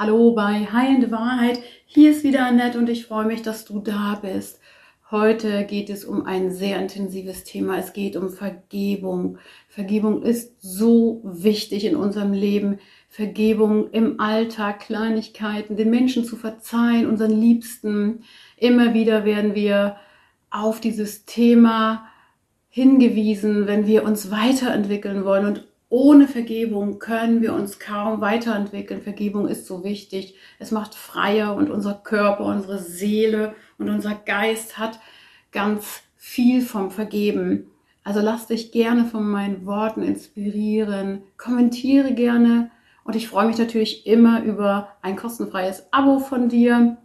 Hallo bei Heilende Wahrheit. Hier ist wieder Annette und ich freue mich, dass du da bist. Heute geht es um ein sehr intensives Thema. Es geht um Vergebung. Vergebung ist so wichtig in unserem Leben. Vergebung im Alltag, Kleinigkeiten, den Menschen zu verzeihen, unseren Liebsten. Immer wieder werden wir auf dieses Thema hingewiesen, wenn wir uns weiterentwickeln wollen. Und ohne Vergebung können wir uns kaum weiterentwickeln. Vergebung ist so wichtig. Es macht freier und unser Körper, unsere Seele und unser Geist hat ganz viel vom Vergeben. Also lass dich gerne von meinen Worten inspirieren, kommentiere gerne und ich freue mich natürlich immer über ein kostenfreies Abo von dir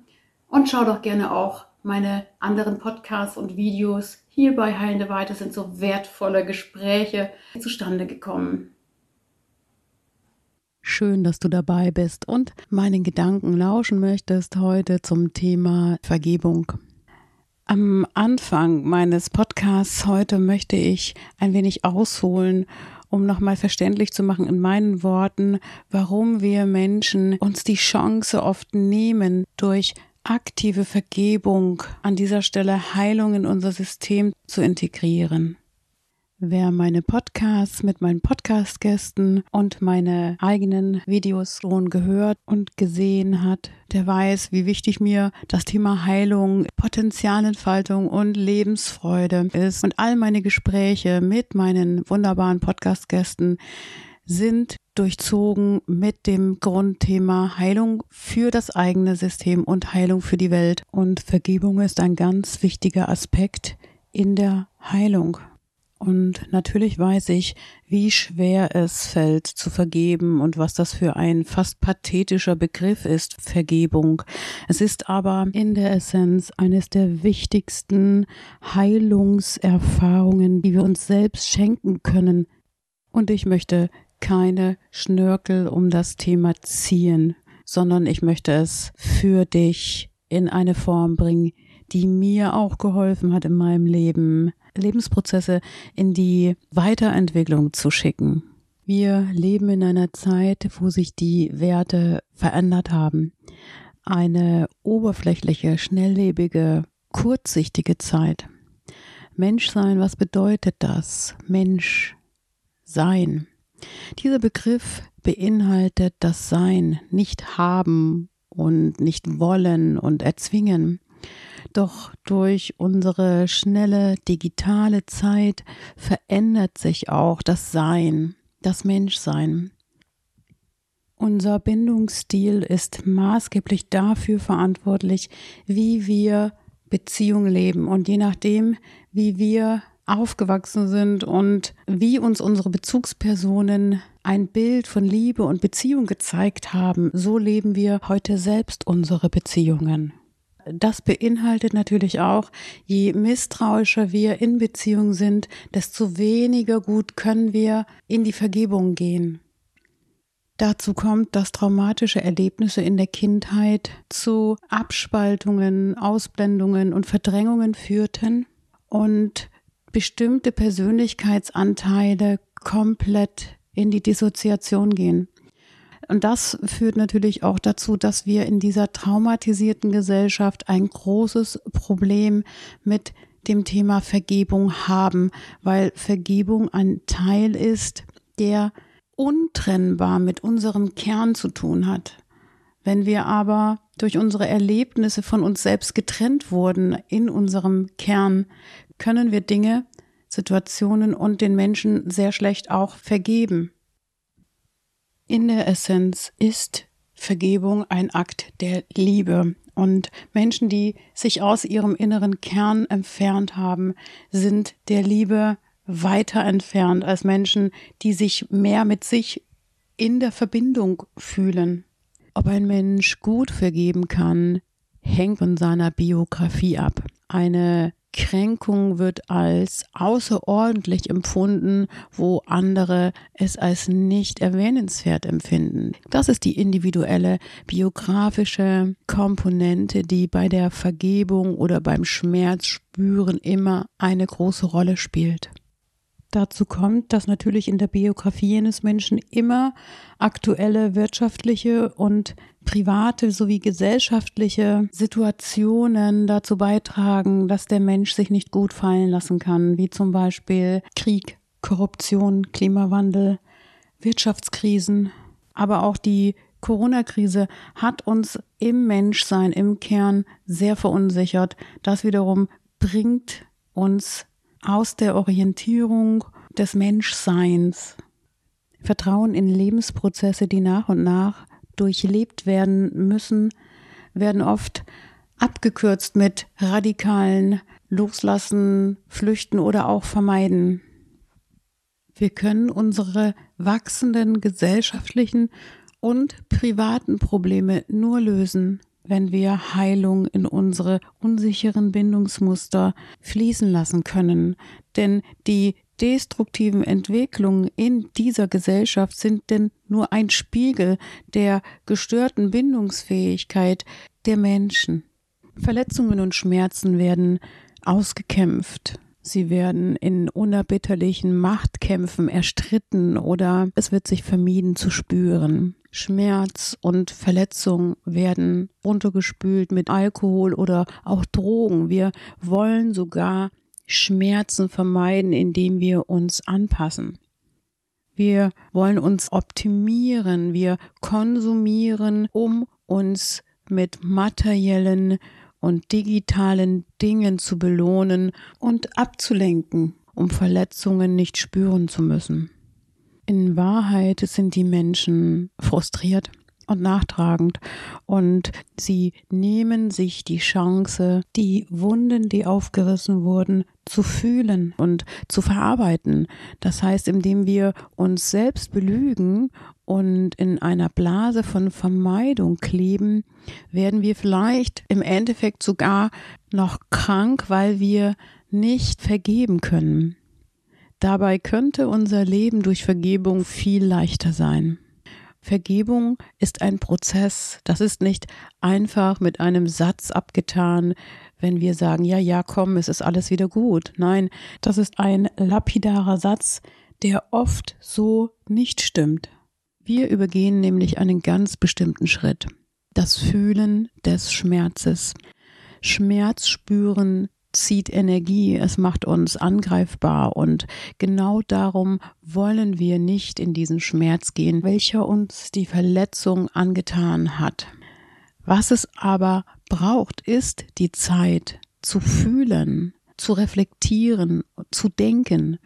und schau doch gerne auch meine anderen Podcasts und Videos hier bei Heilende Weite sind so wertvolle Gespräche zustande gekommen. Schön, dass du dabei bist und meinen Gedanken lauschen möchtest heute zum Thema Vergebung. Am Anfang meines Podcasts heute möchte ich ein wenig ausholen, um nochmal verständlich zu machen in meinen Worten, warum wir Menschen uns die Chance oft nehmen, durch aktive Vergebung an dieser Stelle Heilung in unser System zu integrieren. Wer meine Podcasts mit meinen Podcast-Gästen und meine eigenen Videos schon gehört und gesehen hat, der weiß, wie wichtig mir das Thema Heilung, Potenzialentfaltung und Lebensfreude ist. Und all meine Gespräche mit meinen wunderbaren Podcast-Gästen sind durchzogen mit dem Grundthema Heilung für das eigene System und Heilung für die Welt. Und Vergebung ist ein ganz wichtiger Aspekt in der Heilung. Und natürlich weiß ich, wie schwer es fällt zu vergeben und was das für ein fast pathetischer Begriff ist, Vergebung. Es ist aber in der Essenz eines der wichtigsten Heilungserfahrungen, die wir uns selbst schenken können. Und ich möchte keine Schnörkel um das Thema ziehen, sondern ich möchte es für dich in eine Form bringen, die mir auch geholfen hat in meinem Leben, Lebensprozesse in die Weiterentwicklung zu schicken. Wir leben in einer Zeit, wo sich die Werte verändert haben. Eine oberflächliche, schnelllebige, kurzsichtige Zeit. Menschsein, was bedeutet das? Mensch sein. Dieser Begriff beinhaltet das Sein, nicht haben und nicht wollen und erzwingen. Doch durch unsere schnelle digitale Zeit verändert sich auch das Sein, das Menschsein. Unser Bindungsstil ist maßgeblich dafür verantwortlich, wie wir Beziehung leben. Und je nachdem, wie wir aufgewachsen sind und wie uns unsere Bezugspersonen ein Bild von Liebe und Beziehung gezeigt haben, so leben wir heute selbst unsere Beziehungen das beinhaltet natürlich auch, je misstrauischer wir in Beziehung sind, desto weniger gut können wir in die Vergebung gehen. Dazu kommt, dass traumatische Erlebnisse in der Kindheit zu Abspaltungen, Ausblendungen und Verdrängungen führten und bestimmte Persönlichkeitsanteile komplett in die Dissoziation gehen. Und das führt natürlich auch dazu, dass wir in dieser traumatisierten Gesellschaft ein großes Problem mit dem Thema Vergebung haben, weil Vergebung ein Teil ist, der untrennbar mit unserem Kern zu tun hat. Wenn wir aber durch unsere Erlebnisse von uns selbst getrennt wurden in unserem Kern, können wir Dinge, Situationen und den Menschen sehr schlecht auch vergeben. In der Essenz ist Vergebung ein Akt der Liebe. Und Menschen, die sich aus ihrem inneren Kern entfernt haben, sind der Liebe weiter entfernt als Menschen, die sich mehr mit sich in der Verbindung fühlen. Ob ein Mensch gut vergeben kann, hängt von seiner Biografie ab. Eine Kränkung wird als außerordentlich empfunden, wo andere es als nicht erwähnenswert empfinden. Das ist die individuelle biografische Komponente, die bei der Vergebung oder beim Schmerzspüren immer eine große Rolle spielt. Dazu kommt, dass natürlich in der Biografie eines Menschen immer aktuelle wirtschaftliche und private sowie gesellschaftliche Situationen dazu beitragen, dass der Mensch sich nicht gut fallen lassen kann, wie zum Beispiel Krieg, Korruption, Klimawandel, Wirtschaftskrisen, aber auch die Corona-Krise hat uns im Menschsein, im Kern sehr verunsichert. Das wiederum bringt uns aus der Orientierung des Menschseins. Vertrauen in Lebensprozesse, die nach und nach durchlebt werden müssen, werden oft abgekürzt mit radikalen Loslassen, Flüchten oder auch Vermeiden. Wir können unsere wachsenden gesellschaftlichen und privaten Probleme nur lösen, wenn wir Heilung in unsere unsicheren Bindungsmuster fließen lassen können. Denn die destruktiven Entwicklungen in dieser Gesellschaft sind denn nur ein Spiegel der gestörten Bindungsfähigkeit der Menschen. Verletzungen und Schmerzen werden ausgekämpft. Sie werden in unerbitterlichen Machtkämpfen erstritten oder es wird sich vermieden zu spüren. Schmerz und Verletzung werden runtergespült mit Alkohol oder auch Drogen. Wir wollen sogar Schmerzen vermeiden, indem wir uns anpassen. Wir wollen uns optimieren, wir konsumieren, um uns mit materiellen und digitalen Dingen zu belohnen und abzulenken, um Verletzungen nicht spüren zu müssen. In Wahrheit sind die Menschen frustriert und nachtragend und sie nehmen sich die Chance, die Wunden, die aufgerissen wurden, zu fühlen und zu verarbeiten. Das heißt, indem wir uns selbst belügen und in einer Blase von Vermeidung kleben, werden wir vielleicht im Endeffekt sogar noch krank, weil wir nicht vergeben können. Dabei könnte unser Leben durch Vergebung viel leichter sein. Vergebung ist ein Prozess. Das ist nicht einfach mit einem Satz abgetan, wenn wir sagen, ja, ja, komm, es ist alles wieder gut. Nein, das ist ein lapidarer Satz, der oft so nicht stimmt. Wir übergehen nämlich einen ganz bestimmten Schritt. Das Fühlen des Schmerzes. Schmerz spüren zieht Energie, es macht uns angreifbar und genau darum wollen wir nicht in diesen Schmerz gehen, welcher uns die Verletzung angetan hat. Was es aber braucht, ist die Zeit zu fühlen, zu reflektieren, zu denken.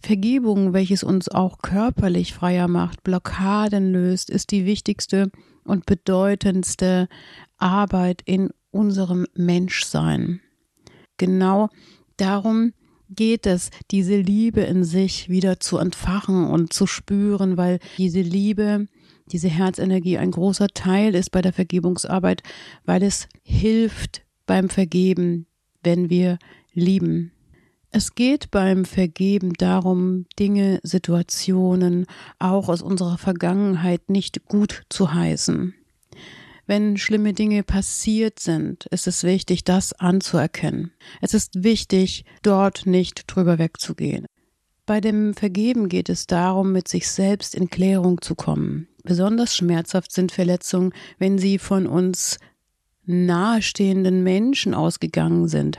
Vergebung, welches uns auch körperlich freier macht, Blockaden löst, ist die wichtigste und bedeutendste Arbeit in unserem Menschsein genau darum geht es, diese Liebe in sich wieder zu entfachen und zu spüren, weil diese Liebe, diese Herzenergie ein großer Teil ist bei der Vergebungsarbeit, weil es hilft beim Vergeben, wenn wir lieben. Es geht beim Vergeben darum, Dinge, Situationen auch aus unserer Vergangenheit nicht gut zu heißen wenn schlimme Dinge passiert sind, ist es wichtig, das anzuerkennen. Es ist wichtig, dort nicht drüber wegzugehen. Bei dem Vergeben geht es darum, mit sich selbst in Klärung zu kommen. Besonders schmerzhaft sind Verletzungen, wenn sie von uns nahestehenden Menschen ausgegangen sind.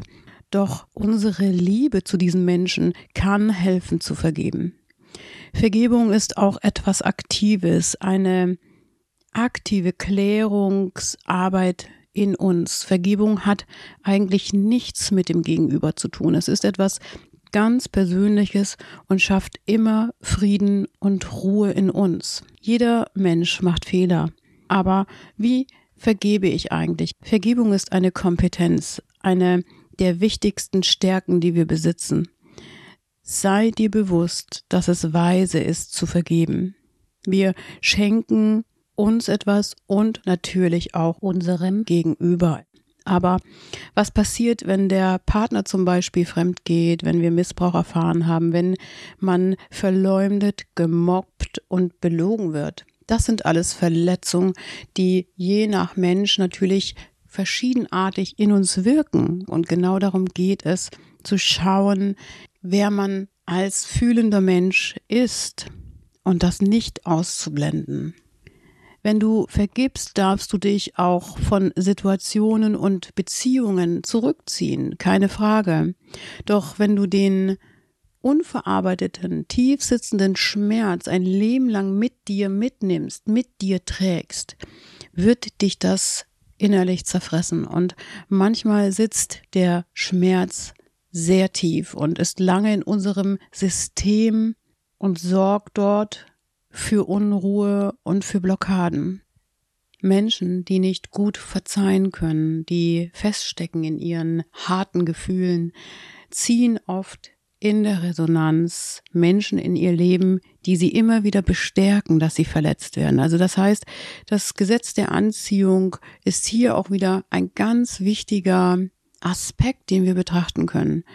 Doch unsere Liebe zu diesen Menschen kann helfen zu vergeben. Vergebung ist auch etwas Aktives, eine aktive Klärungsarbeit in uns. Vergebung hat eigentlich nichts mit dem Gegenüber zu tun. Es ist etwas ganz Persönliches und schafft immer Frieden und Ruhe in uns. Jeder Mensch macht Fehler. Aber wie vergebe ich eigentlich? Vergebung ist eine Kompetenz, eine der wichtigsten Stärken, die wir besitzen. Sei dir bewusst, dass es weise ist zu vergeben. Wir schenken uns etwas und natürlich auch unserem Gegenüber. Aber was passiert, wenn der Partner zum Beispiel fremd geht, wenn wir Missbrauch erfahren haben, wenn man verleumdet, gemobbt und belogen wird? Das sind alles Verletzungen, die je nach Mensch natürlich verschiedenartig in uns wirken. Und genau darum geht es, zu schauen, wer man als fühlender Mensch ist und das nicht auszublenden. Wenn du vergibst, darfst du dich auch von Situationen und Beziehungen zurückziehen, keine Frage. Doch wenn du den unverarbeiteten, tiefsitzenden Schmerz ein Leben lang mit dir mitnimmst, mit dir trägst, wird dich das innerlich zerfressen. Und manchmal sitzt der Schmerz sehr tief und ist lange in unserem System und sorgt dort für Unruhe und für Blockaden. Menschen, die nicht gut verzeihen können, die feststecken in ihren harten Gefühlen, ziehen oft in der Resonanz Menschen in ihr Leben, die sie immer wieder bestärken, dass sie verletzt werden. Also das heißt, das Gesetz der Anziehung ist hier auch wieder ein ganz wichtiger Aspekt, den wir betrachten können.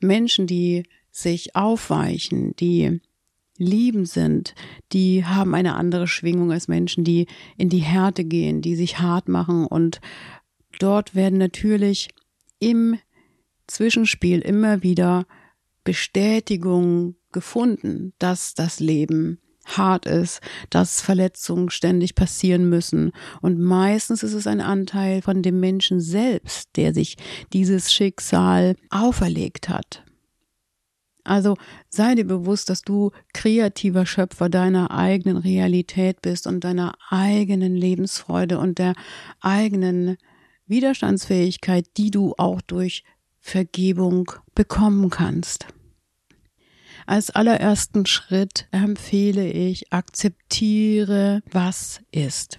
Menschen, die sich aufweichen, die lieben sind, die haben eine andere Schwingung als Menschen, die in die Härte gehen, die sich hart machen und dort werden natürlich im Zwischenspiel immer wieder Bestätigungen gefunden, dass das Leben hart ist, dass Verletzungen ständig passieren müssen. Und meistens ist es ein Anteil von dem Menschen selbst, der sich dieses Schicksal auferlegt hat. Also sei dir bewusst, dass du kreativer Schöpfer deiner eigenen Realität bist und deiner eigenen Lebensfreude und der eigenen Widerstandsfähigkeit, die du auch durch Vergebung bekommen kannst. Als allerersten Schritt empfehle ich, akzeptiere, was ist.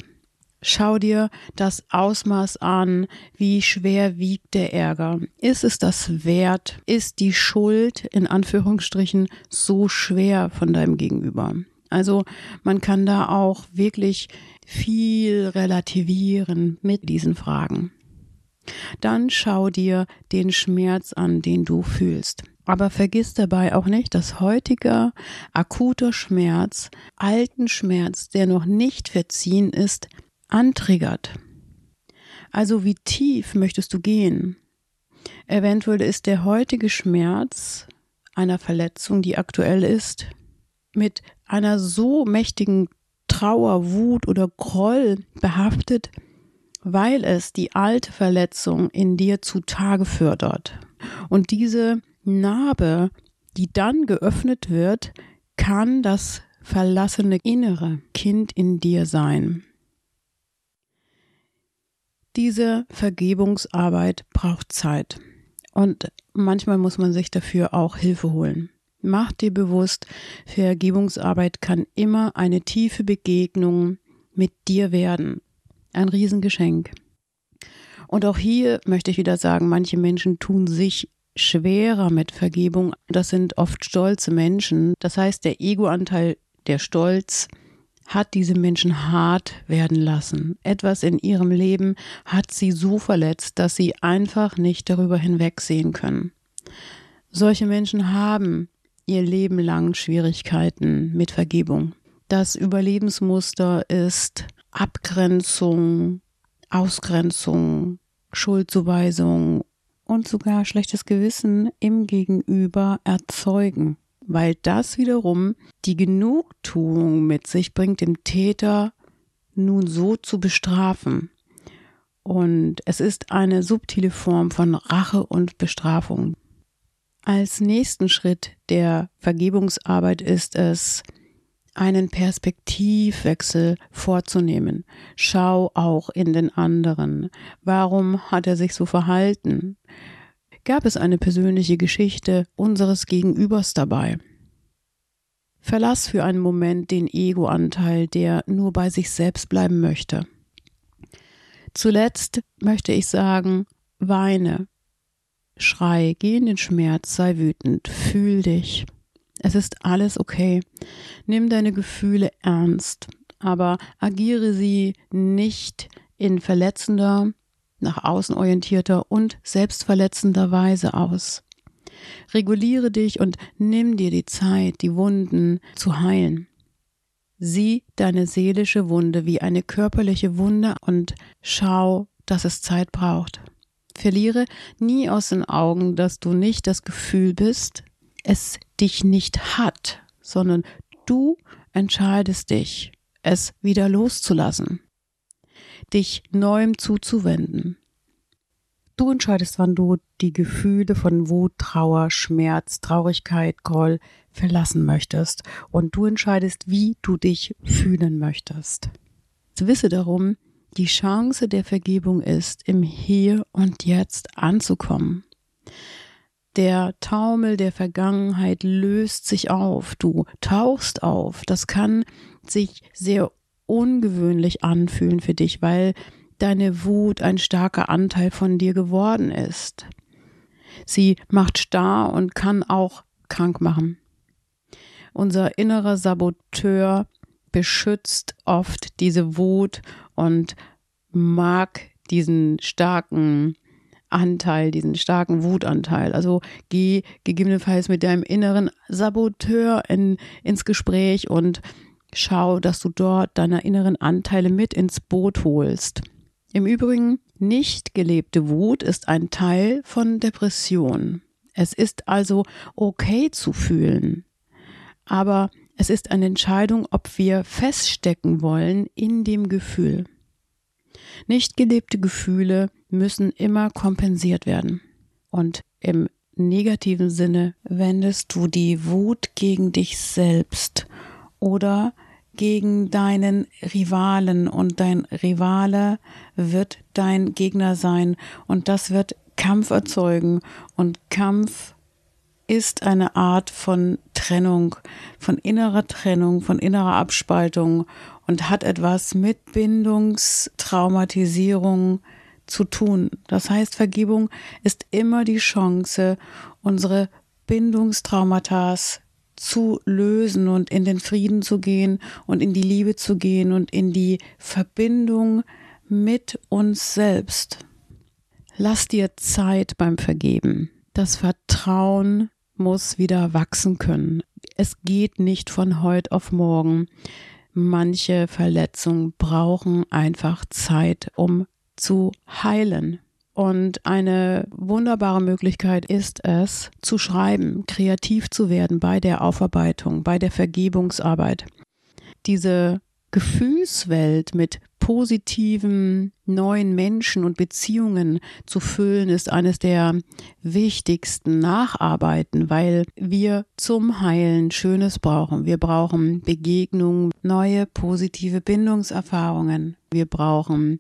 Schau dir das Ausmaß an, wie schwer wiegt der Ärger. Ist es das wert? Ist die Schuld in Anführungsstrichen so schwer von deinem Gegenüber? Also man kann da auch wirklich viel relativieren mit diesen Fragen. Dann schau dir den Schmerz an, den du fühlst. Aber vergiss dabei auch nicht, dass heutiger akuter Schmerz, alten Schmerz, der noch nicht verziehen ist, antriggert. Also wie tief möchtest du gehen? Eventuell ist der heutige Schmerz einer Verletzung, die aktuell ist, mit einer so mächtigen Trauer, Wut oder Groll behaftet, weil es die alte Verletzung in dir zutage fördert. Und diese Narbe, die dann geöffnet wird, kann das verlassene innere Kind in dir sein. Diese Vergebungsarbeit braucht Zeit. Und manchmal muss man sich dafür auch Hilfe holen. Mach dir bewusst, Vergebungsarbeit kann immer eine tiefe Begegnung mit dir werden. Ein Riesengeschenk. Und auch hier möchte ich wieder sagen, manche Menschen tun sich schwerer mit Vergebung. Das sind oft stolze Menschen. Das heißt, der Egoanteil, der Stolz, hat diese Menschen hart werden lassen. Etwas in ihrem Leben hat sie so verletzt, dass sie einfach nicht darüber hinwegsehen können. Solche Menschen haben ihr Leben lang Schwierigkeiten mit Vergebung. Das Überlebensmuster ist Abgrenzung, Ausgrenzung, Schuldzuweisung und sogar schlechtes Gewissen im Gegenüber erzeugen weil das wiederum die Genugtuung mit sich bringt, den Täter nun so zu bestrafen. Und es ist eine subtile Form von Rache und Bestrafung. Als nächsten Schritt der Vergebungsarbeit ist es, einen Perspektivwechsel vorzunehmen. Schau auch in den anderen. Warum hat er sich so verhalten? Gab es eine persönliche Geschichte unseres Gegenübers dabei. Verlass für einen Moment den Ego-Anteil, der nur bei sich selbst bleiben möchte. Zuletzt möchte ich sagen, weine, schrei, geh in den Schmerz, sei wütend, fühl dich. Es ist alles okay. Nimm deine Gefühle ernst, aber agiere sie nicht in verletzender, nach außen orientierter und selbstverletzender Weise aus. Reguliere dich und nimm dir die Zeit, die Wunden zu heilen. Sieh deine seelische Wunde wie eine körperliche Wunde und schau, dass es Zeit braucht. Verliere nie aus den Augen, dass du nicht das Gefühl bist, es dich nicht hat, sondern du entscheidest dich, es wieder loszulassen, dich neuem zuzuwenden. Du entscheidest, wann du die Gefühle von Wut, Trauer, Schmerz, Traurigkeit, Groll verlassen möchtest. Und du entscheidest, wie du dich fühlen möchtest. Wisse darum, die Chance der Vergebung ist, im Hier und Jetzt anzukommen. Der Taumel der Vergangenheit löst sich auf, du tauchst auf. Das kann sich sehr ungewöhnlich anfühlen für dich, weil deine Wut ein starker Anteil von dir geworden ist. Sie macht starr und kann auch krank machen. Unser innerer Saboteur beschützt oft diese Wut und mag diesen starken Anteil, diesen starken Wutanteil. Also geh gegebenenfalls mit deinem inneren Saboteur in, ins Gespräch und schau, dass du dort deine inneren Anteile mit ins Boot holst. Im Übrigen, nicht gelebte Wut ist ein Teil von Depression. Es ist also okay zu fühlen. Aber es ist eine Entscheidung, ob wir feststecken wollen in dem Gefühl. Nicht gelebte Gefühle müssen immer kompensiert werden. Und im negativen Sinne wendest du die Wut gegen dich selbst oder gegen deinen Rivalen und dein Rivale wird dein Gegner sein und das wird Kampf erzeugen und Kampf ist eine Art von Trennung, von innerer Trennung, von innerer Abspaltung und hat etwas mit Bindungstraumatisierung zu tun. Das heißt, Vergebung ist immer die Chance, unsere Bindungstraumata zu lösen und in den Frieden zu gehen und in die Liebe zu gehen und in die Verbindung mit uns selbst. Lass dir Zeit beim Vergeben. Das Vertrauen muss wieder wachsen können. Es geht nicht von heute auf morgen. Manche Verletzungen brauchen einfach Zeit, um zu heilen. Und eine wunderbare Möglichkeit ist es, zu schreiben, kreativ zu werden bei der Aufarbeitung, bei der Vergebungsarbeit. Diese Gefühlswelt mit positiven neuen Menschen und Beziehungen zu füllen, ist eines der wichtigsten Nacharbeiten, weil wir zum Heilen Schönes brauchen. Wir brauchen Begegnungen, neue positive Bindungserfahrungen. Wir brauchen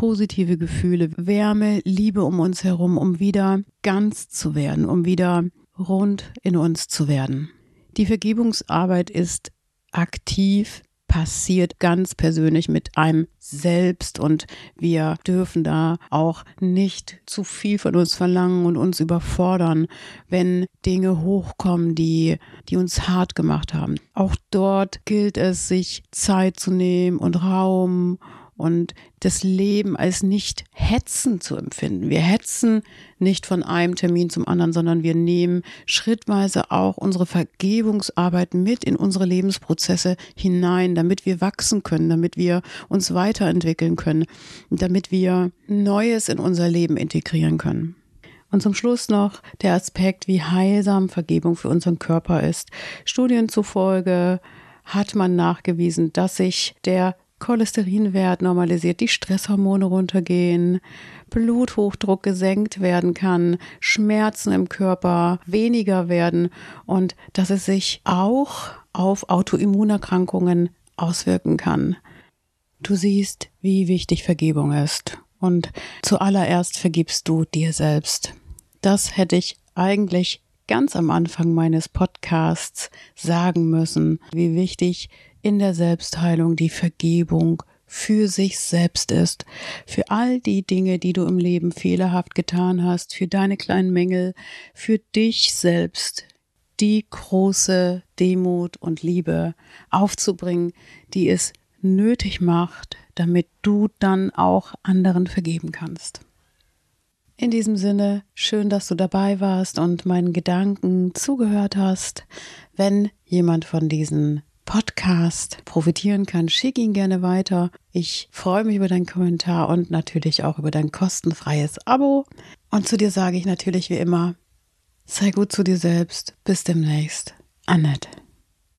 positive Gefühle, Wärme, Liebe um uns herum, um wieder ganz zu werden, um wieder rund in uns zu werden. Die Vergebungsarbeit ist aktiv passiert ganz persönlich mit einem selbst und wir dürfen da auch nicht zu viel von uns verlangen und uns überfordern, wenn Dinge hochkommen, die, die uns hart gemacht haben. Auch dort gilt es, sich Zeit zu nehmen und Raum und das Leben als nicht hetzen zu empfinden. Wir hetzen nicht von einem Termin zum anderen, sondern wir nehmen schrittweise auch unsere Vergebungsarbeit mit in unsere Lebensprozesse hinein, damit wir wachsen können, damit wir uns weiterentwickeln können, damit wir Neues in unser Leben integrieren können. Und zum Schluss noch der Aspekt, wie heilsam Vergebung für unseren Körper ist. Studien zufolge hat man nachgewiesen, dass sich der Cholesterinwert normalisiert, die Stresshormone runtergehen, Bluthochdruck gesenkt werden kann, Schmerzen im Körper weniger werden und dass es sich auch auf Autoimmunerkrankungen auswirken kann. Du siehst, wie wichtig Vergebung ist. Und zuallererst vergibst du dir selbst. Das hätte ich eigentlich ganz am Anfang meines Podcasts sagen müssen, wie wichtig in der Selbstheilung die Vergebung für sich selbst ist, für all die Dinge, die du im Leben fehlerhaft getan hast, für deine kleinen Mängel, für dich selbst, die große Demut und Liebe aufzubringen, die es nötig macht, damit du dann auch anderen vergeben kannst. In diesem Sinne, schön, dass du dabei warst und meinen Gedanken zugehört hast. Wenn jemand von diesen Podcast profitieren kann, schick ihn gerne weiter. Ich freue mich über deinen Kommentar und natürlich auch über dein kostenfreies Abo. Und zu dir sage ich natürlich wie immer, Sei gut zu dir selbst. Bis demnächst. Annette.